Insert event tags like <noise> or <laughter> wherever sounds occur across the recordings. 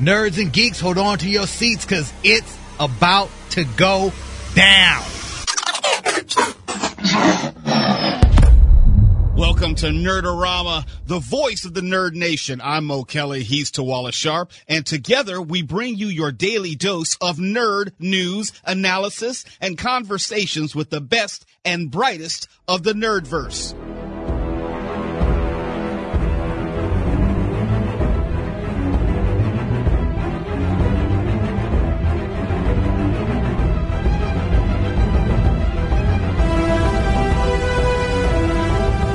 Nerds and geeks, hold on to your seats because it's about to go down. Welcome to Nerdarama, the voice of the Nerd Nation. I'm Mo Kelly. He's Tawala Sharp. And together we bring you your daily dose of nerd news, analysis, and conversations with the best and brightest of the nerdverse.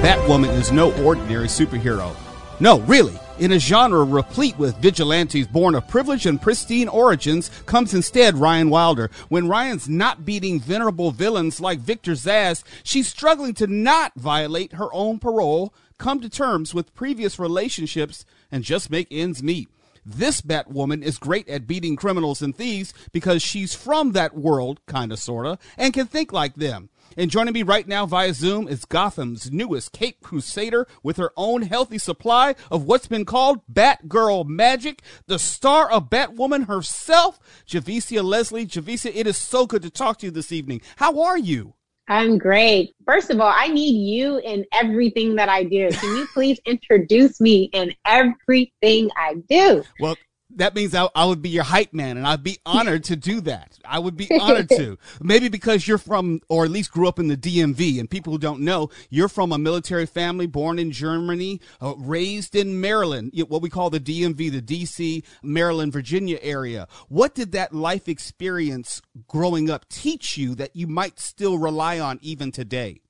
Batwoman is no ordinary superhero. No, really. In a genre replete with vigilantes born of privilege and pristine origins comes instead Ryan Wilder. When Ryan's not beating venerable villains like Victor Zsasz, she's struggling to not violate her own parole, come to terms with previous relationships, and just make ends meet. This Batwoman is great at beating criminals and thieves because she's from that world, kinda sorta, and can think like them. And joining me right now via Zoom is Gotham's newest Cape Crusader with her own healthy supply of what's been called Black girl magic, the star of Batwoman herself, Javicia Leslie. Javicia, it is so good to talk to you this evening. How are you? I'm great. First of all, I need you in everything that I do. Can you please introduce me in everything I do? Well, that means I, I, would be your hype man and I'd be honored to do that. I would be honored to. <laughs> Maybe because you're from, or at least grew up in the DMV and people who don't know, you're from a military family born in Germany, uh, raised in Maryland, what we call the DMV, the DC, Maryland, Virginia area. What did that life experience growing up teach you that you might still rely on even today?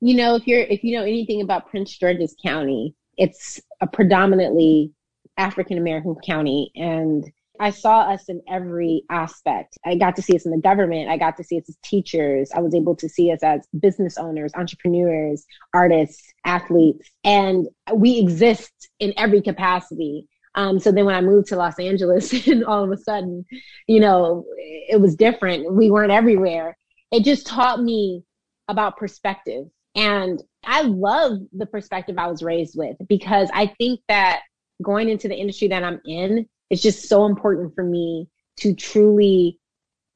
You know, if you're, if you know anything about Prince George's County, it's a predominantly African American county and I saw us in every aspect. I got to see us in the government. I got to see us as teachers. I was able to see us as business owners, entrepreneurs, artists, athletes, and we exist in every capacity. Um, so then when I moved to Los Angeles <laughs> and all of a sudden, you know, it was different. We weren't everywhere. It just taught me about perspective. And I love the perspective I was raised with because I think that going into the industry that I'm in, it's just so important for me to truly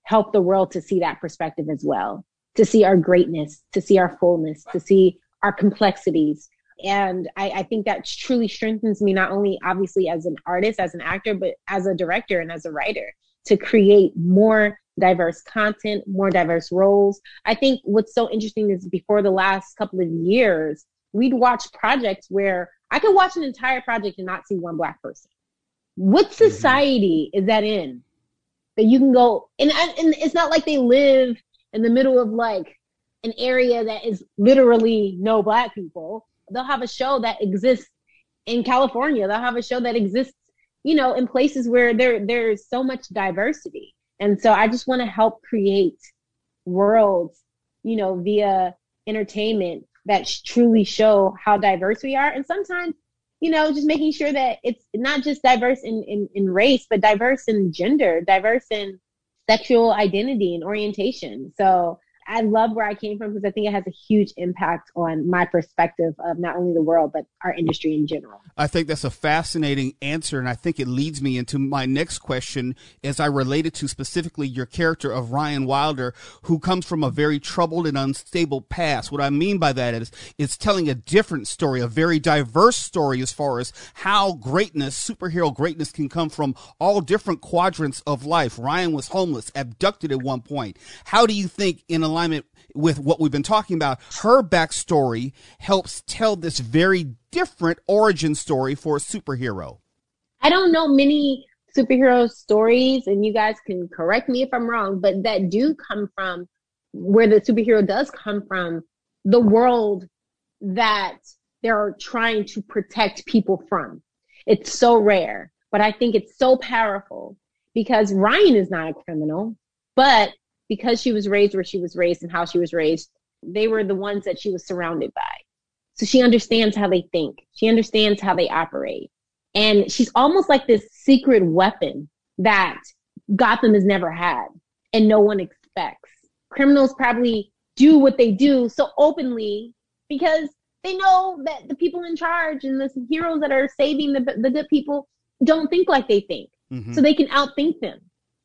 help the world to see that perspective as well, to see our greatness, to see our fullness, to see our complexities. And I, I think that truly strengthens me, not only obviously as an artist, as an actor, but as a director and as a writer to create more diverse content, more diverse roles. I think what's so interesting is before the last couple of years, we'd watch projects where I could watch an entire project and not see one black person. What mm-hmm. society mm-hmm. is that in? That you can go and and it's not like they live in the middle of like an area that is literally no black people. They'll have a show that exists in California. They'll have a show that exists, you know, in places where there there's so much diversity. And so I just want to help create worlds, you know, via entertainment that truly show how diverse we are. And sometimes, you know, just making sure that it's not just diverse in, in, in race, but diverse in gender, diverse in sexual identity and orientation. So I love where I came from because I think it has a huge impact on my perspective of not only the world, but our industry in general. I think that's a fascinating answer. And I think it leads me into my next question as I relate it to specifically your character of Ryan Wilder, who comes from a very troubled and unstable past. What I mean by that is it's telling a different story, a very diverse story as far as how greatness, superhero greatness can come from all different quadrants of life. Ryan was homeless, abducted at one point. How do you think in alignment with what we've been talking about, her backstory helps tell this very different origin story for a superhero. I don't know many superhero stories, and you guys can correct me if I'm wrong, but that do come from where the superhero does come from the world that they're trying to protect people from. It's so rare, but I think it's so powerful because Ryan is not a criminal, but because she was raised where she was raised and how she was raised, they were the ones that she was surrounded by. So she understands how they think. She understands how they operate. And she's almost like this secret weapon that Gotham has never had and no one expects. Criminals probably do what they do so openly because they know that the people in charge and the heroes that are saving the, the good people don't think like they think. Mm-hmm. So they can outthink them.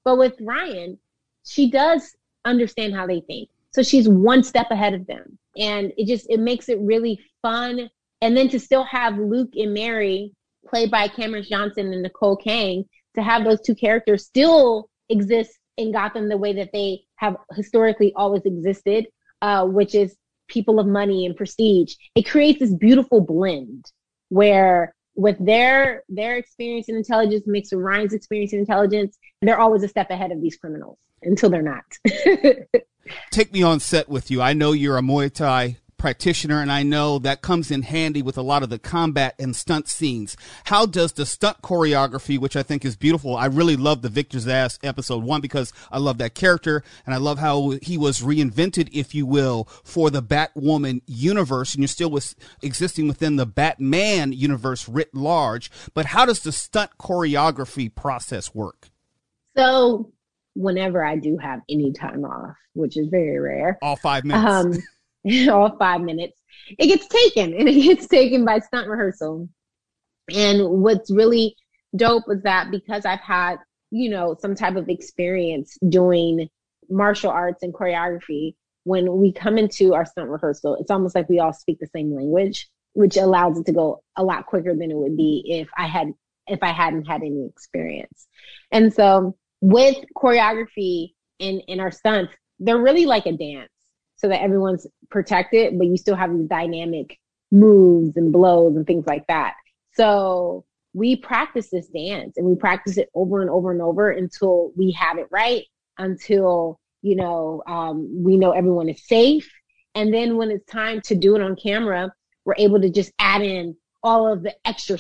But with Ryan, she does understand how they think. So she's one step ahead of them. And it just, it makes it really fun. And then to still have Luke and Mary played by Camrus Johnson and Nicole Kang, to have those two characters still exist in Gotham the way that they have historically always existed, uh, which is people of money and prestige. It creates this beautiful blend where with their their experience and intelligence mixed with Ryan's experience and intelligence, they're always a step ahead of these criminals until they're not. <laughs> Take me on set with you. I know you're a Muay Thai practitioner, and I know that comes in handy with a lot of the combat and stunt scenes. How does the stunt choreography, which I think is beautiful, I really love the Victor Zsasz episode one because I love that character, and I love how he was reinvented, if you will, for the Batwoman universe, and you're still with, existing within the Batman universe writ large. But how does the stunt choreography process work? So whenever I do have any time off, which is very rare. All five minutes. Um, <laughs> all five minutes. It gets taken and it gets taken by stunt rehearsal. And what's really dope is that because I've had, you know, some type of experience doing martial arts and choreography, when we come into our stunt rehearsal, it's almost like we all speak the same language, which allows it to go a lot quicker than it would be if I had if I hadn't had any experience. And so with choreography in, in our stunts, they're really like a dance so that everyone's protected, but you still have these dynamic moves and blows and things like that. So we practice this dance and we practice it over and over and over until we have it right, until, you know, um, we know everyone is safe. And then when it's time to do it on camera, we're able to just add in all of the extra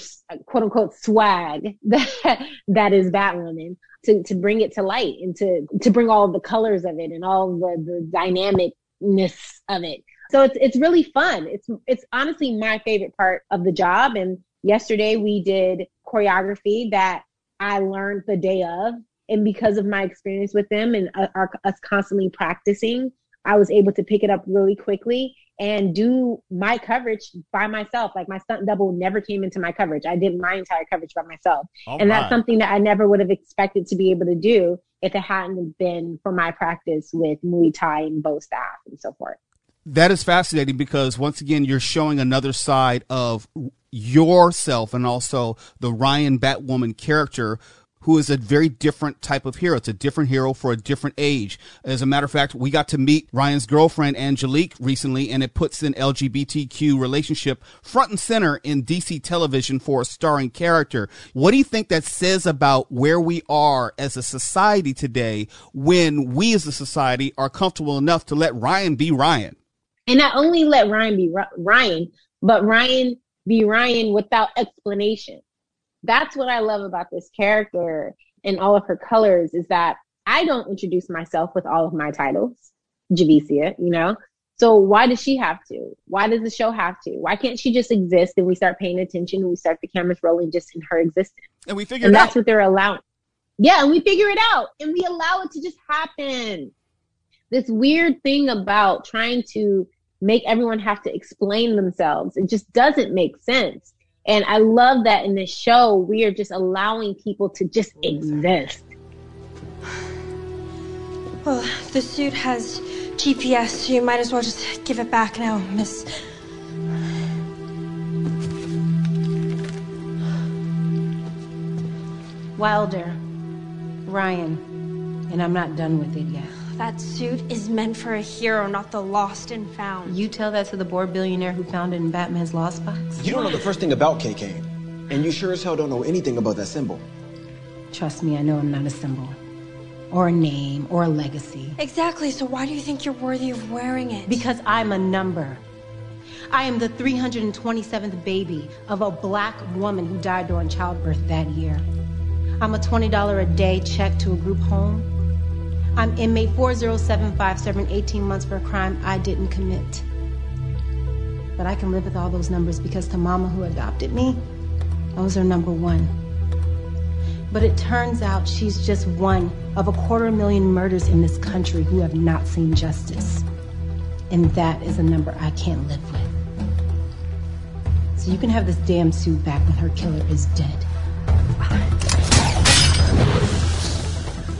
quote unquote swag <laughs> that that is Batwoman to, to bring it to light and to to bring all the colors of it and all the, the dynamicness of it. So it's it's really fun. It's it's honestly my favorite part of the job. And yesterday we did choreography that I learned the day of, and because of my experience with them and uh, our, us constantly practicing, I was able to pick it up really quickly and do my coverage by myself. Like my stunt double never came into my coverage. I did my entire coverage by myself. All and right. that's something that I never would have expected to be able to do if it hadn't been for my practice with Muay Thai and Bo staff and so forth. That is fascinating because once again, you're showing another side of yourself and also the Ryan Batwoman character who is a very different type of hero. It's a different hero for a different age. As a matter of fact, we got to meet Ryan's girlfriend, Angelique, recently, and it puts an LGBTQ relationship front and center in DC television for a starring character. What do you think that says about where we are as a society today when we as a society are comfortable enough to let Ryan be Ryan? And not only let Ryan be Ryan, but Ryan be Ryan without explanation that's what I love about this character and all of her colors is that I don't introduce myself with all of my titles, Javicia, you know? So why does she have to? Why does the show have to? Why can't she just exist and we start paying attention and we start the cameras rolling just in her existence? And we figure and that's out. what they're allowing. Yeah, and we figure it out and we allow it to just happen. this weird thing about trying to make everyone have to explain themselves. It just doesn't make sense. And I love that in this show, we are just allowing people to just exist. Well, the suit has GPS, so you might as well just give it back now, Miss. Wilder, Ryan, and I'm not done with it yet. That suit is meant for a hero, not the lost and found. You tell that to the bored billionaire who found it in Batman's lost box? You don't know the first thing about KK, and you sure as hell don't know anything about that symbol. Trust me, I know I'm not a symbol, or a name, or a legacy. Exactly, so why do you think you're worthy of wearing it? Because I'm a number. I am the 327th baby of a black woman who died during childbirth that year. I'm a $20 a day check to a group home. I'm inmate 40757, serving 18 months for a crime I didn't commit. But I can live with all those numbers because the mama who adopted me, those are number one. But it turns out she's just one of a quarter million murders in this country who have not seen justice. And that is a number I can't live with. So you can have this damn suit back when her killer is dead.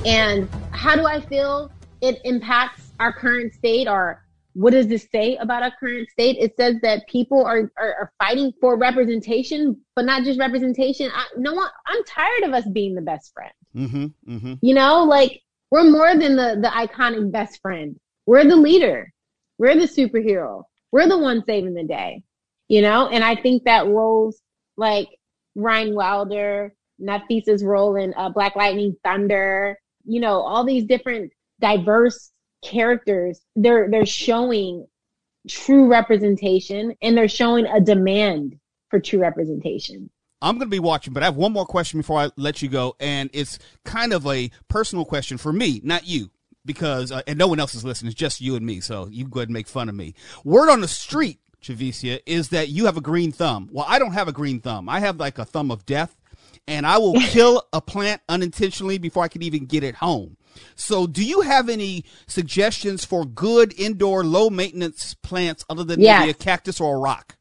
And how do I feel it impacts our current state or what does this say about our current state? It says that people are, are, are fighting for representation, but not just representation. I, no one, I'm tired of us being the best friend. Mm-hmm, mm-hmm. You know, like we're more than the, the iconic best friend. We're the leader. We're the superhero. We're the one saving the day, you know? And I think that roles like Ryan Wilder, Nafessa's role in uh, Black Lightning Thunder, you know, all these different diverse characters, they're, they're showing true representation and they're showing a demand for true representation. I'm going to be watching, but I have one more question before I let you go. And it's kind of a personal question for me, not you, because, uh, and no one else is listening. It's just you and me. So you go ahead and make fun of me. Word on the street, Javicia, is that you have a green thumb. Well, I don't have a green thumb. I have like a thumb of death and I will <laughs> kill a plant unintentionally before I can even get it home. So, do you have any suggestions for good indoor low maintenance plants other than Yes. maybe a cactus or a rock?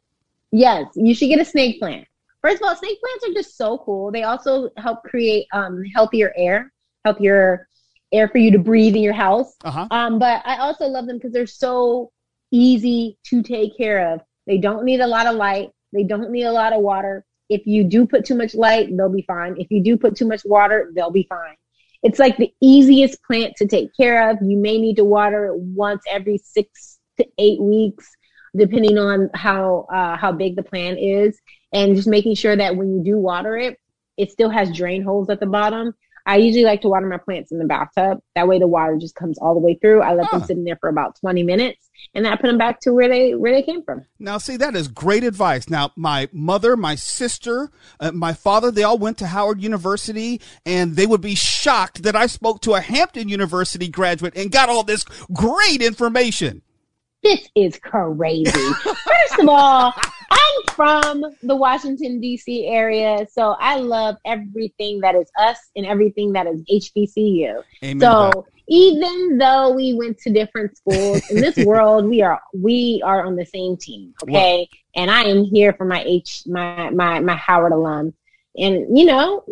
Yes, you should get a snake plant. First of all, snake plants are just so cool. They also help create um, healthier air, healthier air for you to breathe in your house. Uh-huh. Um, but I also love them because they're so easy to take care of. They don't need a lot of light. They don't need a lot of water. If you do put too much light, they'll be fine. If you do put too much water, they'll be fine. It's like the easiest plant to take care of. You may need to water it once every six to eight weeks, depending on how uh, how big the plant is, and just making sure that when you do water it, it still has drain holes at the bottom. I usually like to water my plants in the bathtub. That way the water just comes all the way through. I let them sit in there for about 20 minutes and then I put them back to where they where they came from. Now, see, that is great advice. Now, my mother, my sister, uh, my father, they all went to Howard University, and they would be shocked that I spoke to a Hampton University graduate and got all this great information. This is crazy. First of all, I'm from the Washington DC area, so I love everything that is us and everything that is HBCU. Amen. So even though we went to different schools in this <laughs> world, we are we are on the same team. Okay, and I am here for my H my my my Howard alum, and you know,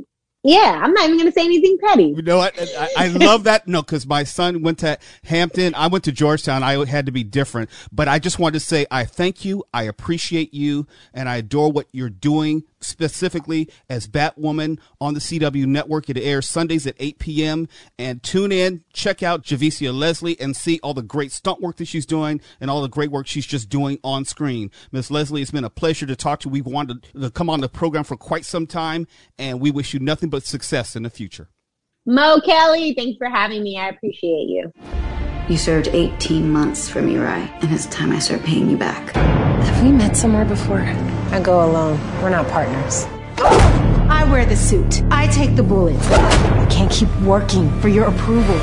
yeah, I'm not even gonna say anything petty. You know what? I, I love that. No, because my son went to Hampton. I went to Georgetown. I had to be different. But I just wanted to say I thank you. I appreciate you. And I adore what you're doing specifically as Batwoman on the CW network. It airs Sundays at 8 p.m. And tune in, check out Javicia Leslie and see all the great stunt work that she's doing and all the great work she's just doing on screen. Miss Leslie, it's been a pleasure to talk to you. We've wanted to come on the program for quite some time and we wish you nothing but success in the future. Mo Kelly, thanks for having me. I appreciate you. You served 18 months for me, Rye, and it's time I start paying you back. Have we met somewhere before? I go alone. We're not partners. I wear the suit. I take the bullets. I can't keep working for your approval.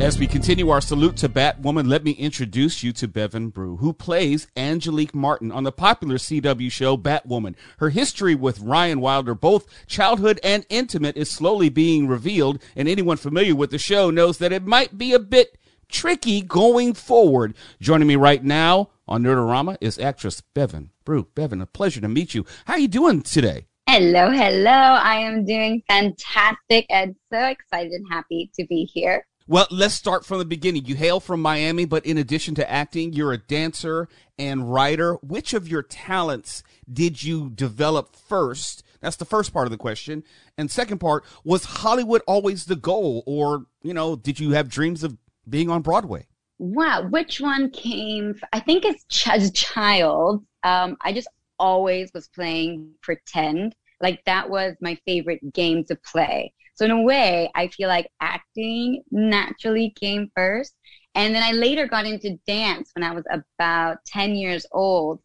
As we continue our salute to Batwoman, let me introduce you to Bevin Bru, who plays Angelique Martin on the popular CW show Batwoman. Her history with Ryan Wilder, both childhood and intimate, is slowly being revealed, and anyone familiar with the show knows that it might be a bit tricky going forward. Joining me right now on Nerdarama is actress Bevin Bru. Bevin, a pleasure to meet you. How are you doing today? Hello, hello. I am doing fantastic and so excited and happy to be here. Well, let's start from the beginning. You hail from Miami, but in addition to acting, you're a dancer and writer. Which of your talents did you develop first? That's the first part of the question. And second part, was Hollywood always the goal or, you know, did you have dreams of being on Broadway? Wow, which one came? I think as, ch- as a child, um, I just always was playing pretend. Like that was my favorite game to play. So in a way, I feel like acting naturally came first. And then I later got into dance when I was about 10 years old.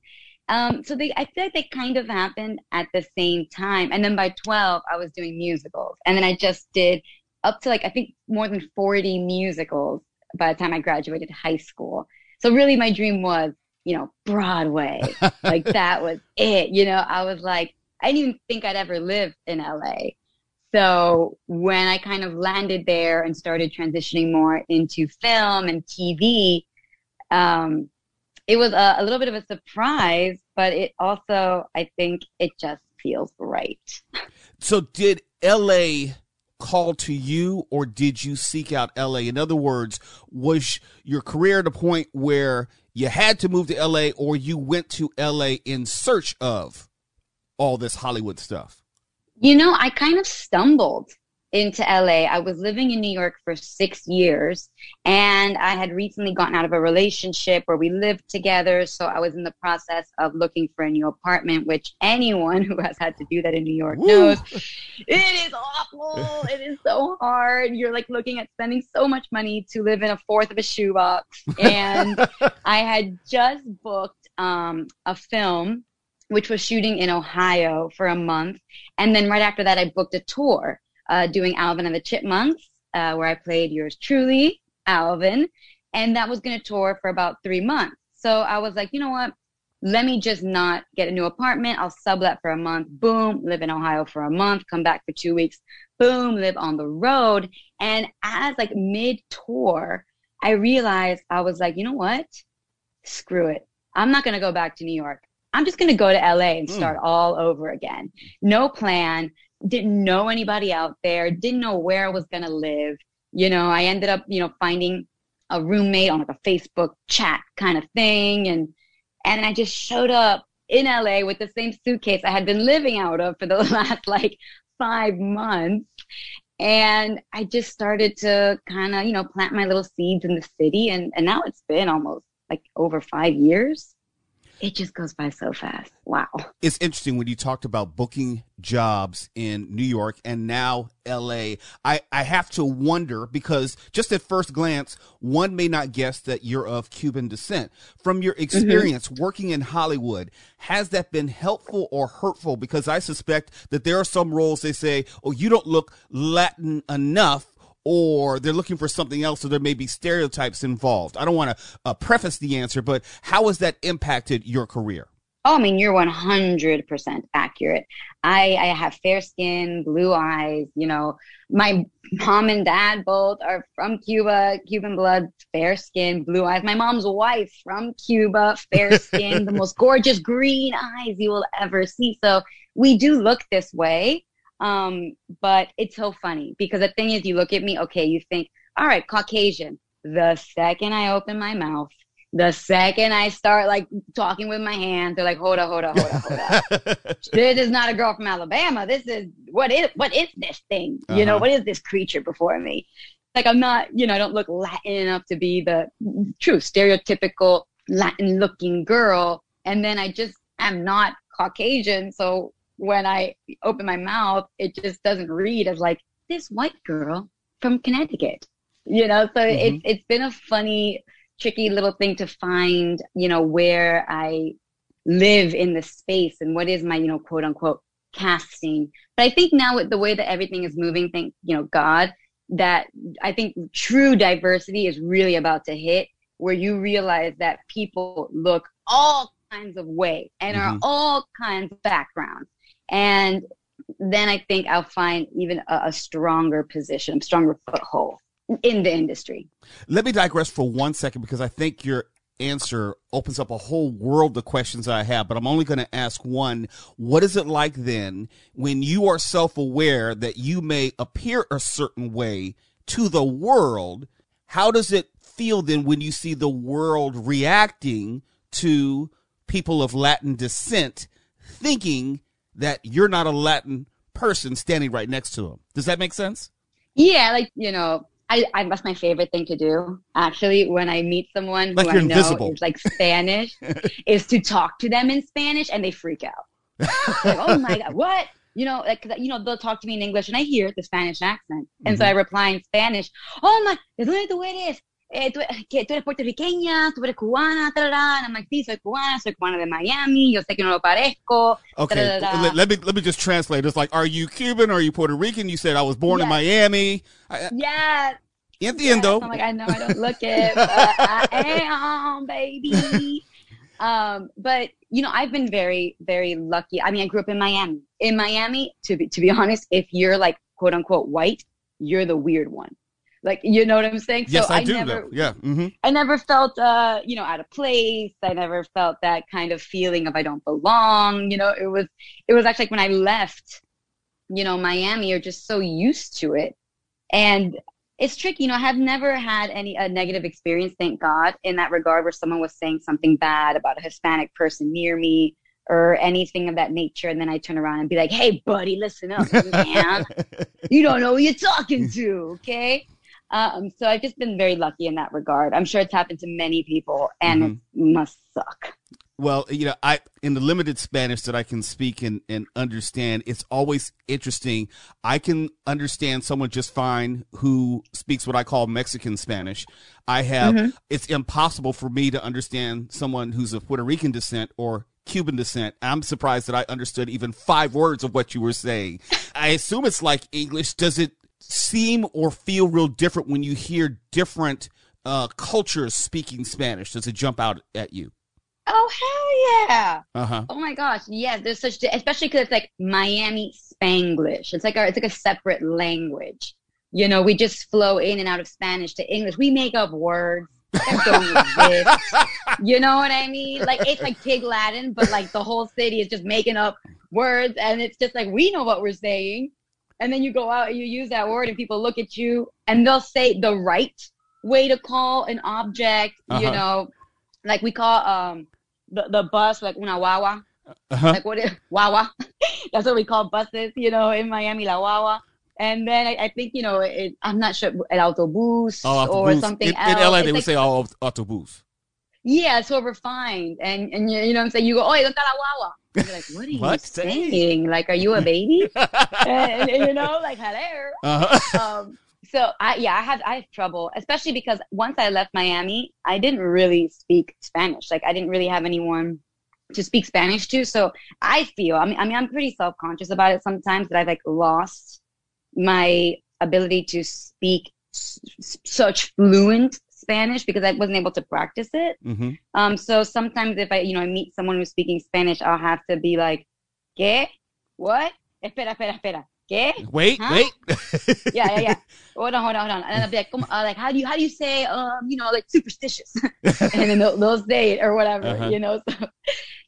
Um, so they, I feel like they kind of happened at the same time. And then by 12, I was doing musicals. And then I just did up to like, I think more than 40 musicals by the time I graduated high school. So really my dream was, you know, Broadway. <laughs> like that was it. You know, I was like, I didn't even think I'd ever live in LA. So when I kind of landed there and started transitioning more into film and TV, um, it was a, a, little bit of a surprise, but it also, I think it just feels right. So did LA call to you or did you seek out LA? In other words, was your career at a point where you had to move to LA or you went to LA in search of all this Hollywood stuff? You know, I kind of stumbled into LA. I was living in New York for six years and I had recently gotten out of a relationship where we lived together. So I was in the process of looking for a new apartment, which anyone who has had to do that in New York Woo. knows <laughs> it is awful. it is so hard. You're like looking at spending so much money to live in a fourth of a shoebox. And <laughs> I had just booked um, a film which was shooting in Ohio for a month. And then right after that, I booked a tour uh, doing Alvin and the Chipmunks, uh, where I played yours truly, Alvin. And that was going to tour for about three months. So I was like, you know what? Let me just not get a new apartment. I'll sublet for a month. Boom, live in Ohio for a month, come back for two weeks. Boom, live on the road. And as like mid tour, I realized I was like, you know what? Screw it. I'm not going to go back to New York. I'm just going to go to LA and hmm. start mm. all over again. No plan. Didn't know anybody out there. Didn't know where I was going to live. You know, I ended up, you know, finding a roommate on like a Facebook chat kind of thing. And, and I just showed up in LA with the same suitcase I had been living out of for the <laughs> last like five months. And I just started to kind of, you know, plant my little seeds in the city. And, and now it's been almost like over five years it just goes by so fast. Wow. It's interesting when you talked about booking jobs in New York and now LA. I, I have to wonder because just at first glance, one may not guess that you're of Cuban descent. From your mm-hmm. experience mm-hmm. working in Hollywood, has that been helpful or hurtful? Because I suspect that there are some roles they say, oh, you don't look Latin enough or they're looking for something else, so there may be stereotypes involved. I don't want to uh, preface the answer, but how has that impacted your career? Oh, I mean, you're 100% accurate. I, I have fair skin, blue eyes. You know, my mom and dad both are from Cuba, Cuban blood, fair skin, blue eyes. My mom's wife from Cuba, fair <laughs> skin, the most gorgeous green eyes you will ever see. So we do look this way. Um, but it's so funny because the thing is, you look at me, okay, you think, all right, Caucasian. The second I open my mouth, the second I start like talking with my hands, they're like, hold up, hold up, hold up, hold up. <laughs> this is not a girl from Alabama. This is what is what is this thing? Uh-huh. You know, uh-huh. what is this creature before me? Like I'm not, you know, I don't look Latin enough to be the true stereotypical Latin looking girl. And then I just am not Caucasian. So when I open my mouth, it just doesn't read as like this white girl from Connecticut. You know, so mm-hmm. it's it's been a funny, tricky little thing to find, you know, where I live in the space and what is my, you know, quote unquote casting. But I think now with the way that everything is moving, thank you know, God, that I think true diversity is really about to hit where you realize that people look all kinds of way and mm-hmm. are all kinds of backgrounds. And then I think I'll find even a, a stronger position, a stronger foothold in the industry. Let me digress for one second because I think your answer opens up a whole world of questions I have, but I'm only going to ask one. What is it like then when you are self aware that you may appear a certain way to the world? How does it feel then when you see the world reacting to people of Latin descent thinking that you're not a Latin person standing right next to him. Does that make sense? Yeah, like, you know, I, I that's my favorite thing to do actually when I meet someone like who I know invisible. is like Spanish <laughs> is to talk to them in Spanish and they freak out. like, oh my god, <laughs> what? You know, like you know, they'll talk to me in English and I hear the Spanish accent, and mm-hmm. so I reply in Spanish. Oh my, ¿de the way eres? Eh, tú, que tú eres puertorriqueña, tú eres cubana, and I'm like, sí, soy cubana, soy cubana de Miami, yo sé que no lo parezco. Okay, let, let, me let me just translate. It's like, are you Cuban or are you Puerto Rican? You said I was born yes. in Miami. I, yes. Entiendo. Yes. I'm like, I know I don't look it, but I am, baby. Um, but you know, I've been very, very lucky. I mean, I grew up in Miami. In Miami, to be to be honest, if you're like quote unquote white, you're the weird one. Like, you know what I'm saying? Yes, so I, I do. Never, though. Yeah. Mm-hmm. I never felt, uh, you know, out of place. I never felt that kind of feeling of I don't belong. You know, it was, it was actually like when I left, you know, Miami, you're just so used to it. And it's tricky. You know, I have never had any a negative experience, thank God, in that regard where someone was saying something bad about a Hispanic person near me or anything of that nature. And then I turn around and be like, hey, buddy, listen up, man. <laughs> you don't know who you're talking to, okay? Um, so I've just been very lucky in that regard. I'm sure it's happened to many people, and mm-hmm. it must suck. Well, you know, I in the limited Spanish that I can speak and, and understand, it's always interesting. I can understand someone just fine who speaks what I call Mexican Spanish. I have mm-hmm. it's impossible for me to understand someone who's of Puerto Rican descent or Cuban descent. I'm surprised that I understood even five words of what you were saying. I assume it's like English. Does it seem or feel real different when you hear different uh, cultures speaking Spanish? Does it jump out at you? Oh hell yeah! Uh-huh. Oh my gosh, yeah. There's such, especially because it's like Miami Spanglish. It's like a, it's like a separate language. You know, we just flow in and out of Spanish to English. We make up words that don't exist. You know what I mean? Like it's like pig Latin, but like the whole city is just making up words, and it's just like we know what we're saying, and then you go out and you use that word and people look at you and they'll say the right way to call an object uh-huh. you know like we call um the, the bus like una wawa uh-huh. like what is <laughs> wawa that's what we call buses you know in miami la wawa and then I, I think you know it, I'm not sure el autobus, oh, or something in, else. In LA, they it's would say oh, autobus. Yeah, it's so refined, and and you, you know what I'm saying. You go, oh, ¿dónde está la guagua? You're like, <laughs> what are you what? saying? Like, are you a baby? <laughs> and, and, you know, like, hello. Uh-huh. <laughs> Um, so I yeah, I have I have trouble, especially because once I left Miami, I didn't really speak Spanish. Like, I didn't really have anyone to speak Spanish to. So I feel, I mean, I mean, I'm pretty self conscious about it sometimes that I've like lost my ability to speak s- such fluent Spanish because I wasn't able to practice it. Mm-hmm. Um, so sometimes if I, you know, I meet someone who's speaking Spanish, I'll have to be like, ¿qué? What? Espera, espera, espera. ¿Qué? Wait, huh? wait. <laughs> yeah, yeah, yeah. <laughs> Hold on, hold on, hold on. And I'll be like, "Come uh, like, how do you, how do you say, um, you know, like superstitious? <laughs> and then they'll, they'll say it or whatever, uh-huh. you know. So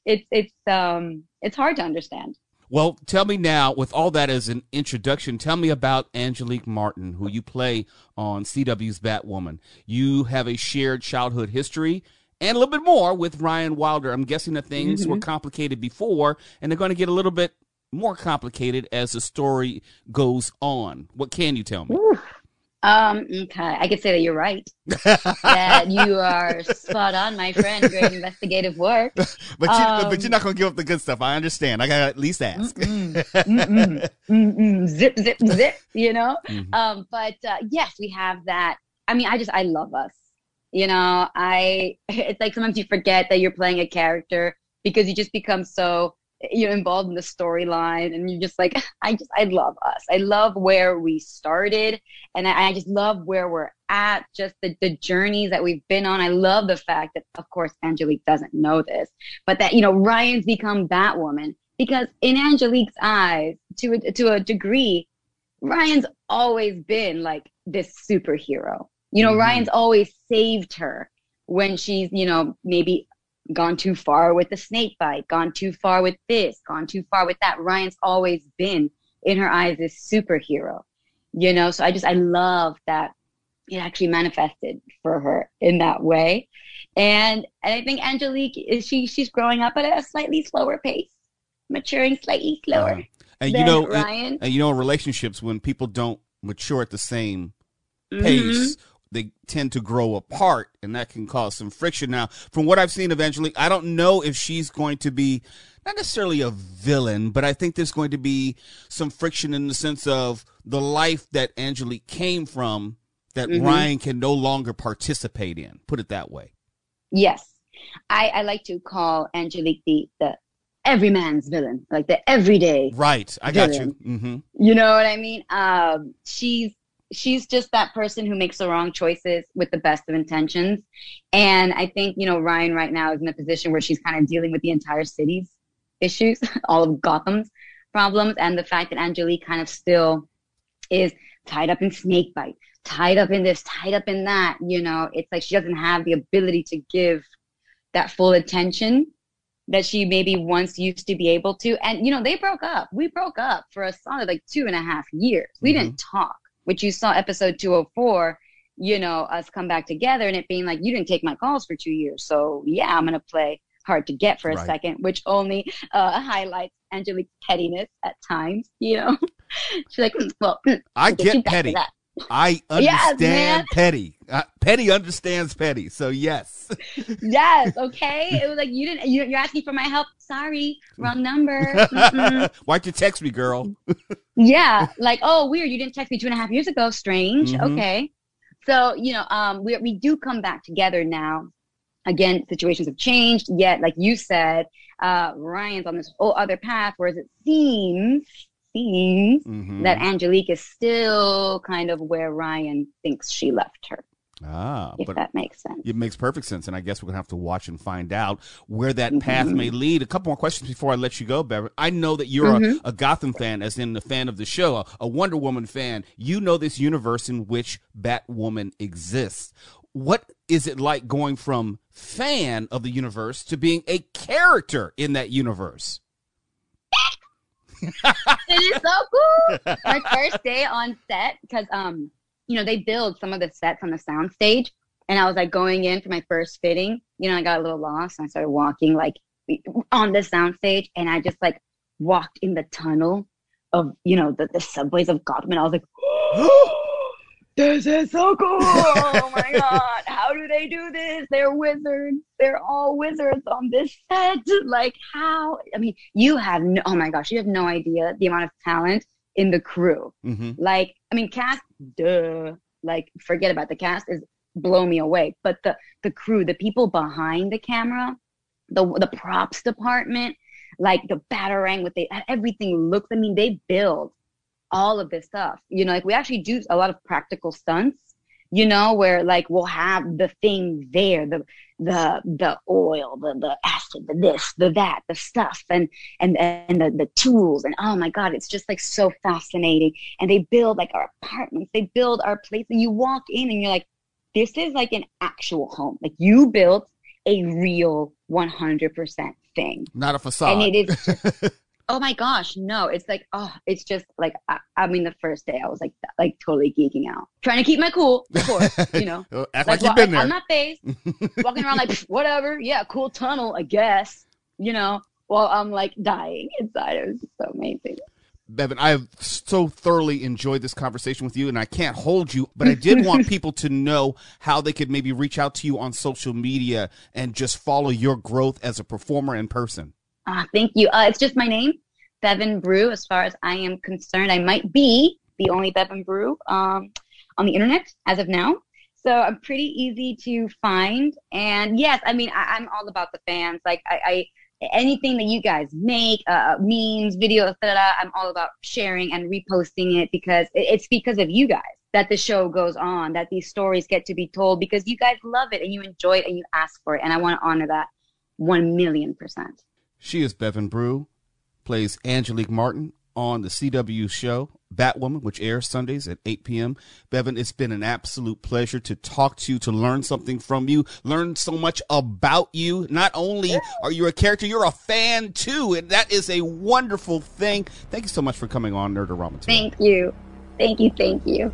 it's, it's, um, it's hard to understand. Well, tell me now, with all that as an introduction, tell me about Angelique Martin, who you play on CW's Batwoman. You have a shared childhood history and a little bit more with Ryan Wilder. I'm guessing that things mm-hmm. were complicated before, and they're going to get a little bit more complicated as the story goes on. What can you tell me? Ooh. Um, okay, I could say that you're right. that you are spot on, my friend. Great investigative work. <laughs> but you, um, but you're not gonna give up the good stuff. I understand. I gotta at least ask. Mm-mm, <laughs> mm-mm, mm-mm, zip, zip, zip. You know. Mm-hmm. Um, but uh, yes, we have that. I mean, I just I love us. You know, I <laughs> it's like sometimes you forget that you're playing a character because you just become so you know involved in the storyline and you're just like <laughs> i just i love us. I love where we started and I, I, just love where we're at just the, the journeys that we've been on. I love the fact that of course angelique doesn't know this but that you know ryan's become batwoman because in angelique's eyes to a, to a degree ryan's always been like this superhero. You know mm-hmm. ryan's always saved her when she's you know maybe gone too far with the snake bite, gone too far with this, gone too far with that. Ryan's always been in her eyes this superhero, you know? So I just, I love that it actually manifested for her in that way. And, and I think Angelique is, she, she's growing up at a slightly slower pace, maturing slightly slower. Uh, and you know, Ryan. And, and, you know, in relationships, when people don't mature at the same mm-hmm. They tend to grow apart and that can cause some friction. Now, from what I've seen eventually, I don't know if she's going to be not necessarily a villain, but I think there's going to be some friction in the sense of the life that Angelique came from that mm-hmm. Ryan can no longer participate in. Put it that way. Yes. I, I like to call Angelique the, the every man's villain, like the everyday. Right. I villain. got you. Mm-hmm. You know what I mean? Um, she's she's just that person who makes the wrong choices with the best of intentions. And I think, you know, Ryan right now is in a position where she's kind of dealing with the entire city's issues, <laughs> all of Gotham's problems, and the fact that Angelique kind of still is tied up in snakebite, tied up in this, tied up in that, you know, it's like she doesn't have the ability to give that full attention that she maybe once used to be able to. And, you know, they broke up. We broke up for a solid like two and a half years. We mm-hmm. didn't talk which you saw episode 204, you know, us come back together and it being like, you didn't take my calls for two years. So yeah, I'm going to play hard to get for a right. second, which only uh, <laughs> highlights Angelique's pettiness at times, you know? <laughs> She's like, hmm, well, hmm, I get petty. I understand yes, petty. Uh, petty understands petty. So yes. yes. Okay. It was like you didn't. You, are asking for my help. Sorry, wrong number. <laughs> Why'd you text me, girl? <laughs> yeah. Like, oh, weird. You didn't text me two and a half years ago. Strange. Mm-hmm. Okay. So you know, um, we we do come back together now. Again, situations have changed. Yet, like you said, uh, Ryan's on this whole other path. Whereas it seems mm-hmm. that Angelique is still kind of where Ryan thinks she left her. Ah, if that makes sense. It makes perfect sense, and I guess we're gonna have to watch and find out where that mm-hmm. path may lead. A couple more questions before I let you go, Beverly. I know that you're mm-hmm. a, a, Gotham fan, as in the fan of the show, a, a Wonder Woman fan. You know this universe in which Batwoman exists. What is it like going from fan of the universe to being a character in that universe? <laughs> it is so cool. My first day on set, because um, you know, they build some of the sets on the sound stage. And I was like going in for my first fitting, you know, I got a little lost and I started walking like on the sound stage and I just like walked in the tunnel of, you know, the, the subways of Gotham and I was like, <gasps> <gasps> this is so cool. oh my God. How do they do this? They're wizards. They're all wizards on this set. <laughs> Like, how? I mean, you have no, oh my gosh, you have no idea the amount of talent in the crew. Mm-hmm. Like, I mean, cast, duh. Like, forget about the cast is blow me away. But the, the crew, the people behind the camera, the, the props department, like the batarang with the, everything looks, I mean, they build all of this stuff. You know, like we actually do a lot of practical stunts, you know, where like we'll have the thing there, the the the oil, the the acid, the this, the that, the stuff and and and the, the tools and oh my god, it's just like so fascinating. And they build like our apartments, they build our place and you walk in and you're like, this is like an actual home. Like you built a real 100% thing. Not a facade. And it is <laughs> Oh my gosh, no! It's like, oh, it's just like I, I, mean, the first day I was like, like totally geeking out, trying to keep my cool, of course, you know. <laughs> Act like, like you've been there. I'm not phased, walking around like <laughs> whatever, yeah, cool tunnel, I guess, you know. While I'm like dying inside, it was so amazing. Bevin, I have so thoroughly enjoyed this conversation with you, and I can't hold you, but I did want <laughs> people to know how they could maybe reach out to you on social media and just follow your growth as a performer in person. Ah, thank you. Uh, it's just my name, Bevin Bru. As far as I am concerned, I might be the only Bevin Bru um, on the internet as of now. So I'm pretty easy to find. And yes, I mean, I, am all about the fans. Like I, I anything that you guys make, uh, memes, videos, da, da, I'm all about sharing and reposting it because it's because of you guys that the show goes on, that these stories get to be told because you guys love it and you enjoy it and you ask for it. And I want to honor that 1 million percent. She is Bevin Bru, plays Angelique Martin on the CW show Batwoman, which airs Sundays at 8 p.m. Bevin, it's been an absolute pleasure to talk to you, to learn something from you, learn so much about you. Not only are you a character, you're a fan too, and that is a wonderful thing. Thank you so much for coming on Nerdarama today. Thank you. Thank you. Thank you.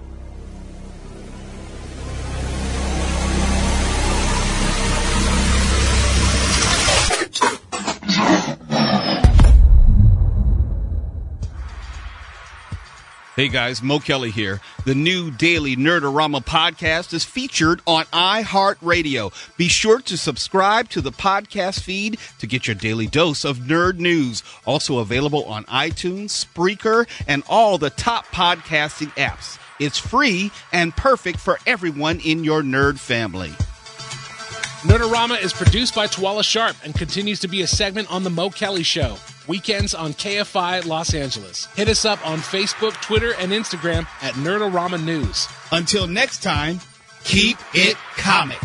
Hey guys, Mo Kelly here. The new daily Nerdarama podcast is featured on iHeartRadio. Be sure to subscribe to the podcast feed to get your daily dose of nerd news. Also available on iTunes, Spreaker, and all the top podcasting apps. It's free and perfect for everyone in your nerd family. Nerdarama is produced by Twala Sharp and continues to be a segment on The Mo Kelly Show weekends on KFI Los Angeles. Hit us up on Facebook, Twitter, and Instagram at Nerdarama News. Until next time, keep it comic.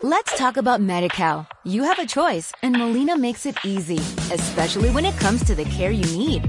Let's talk about MediCal. You have a choice, and Molina makes it easy, especially when it comes to the care you need.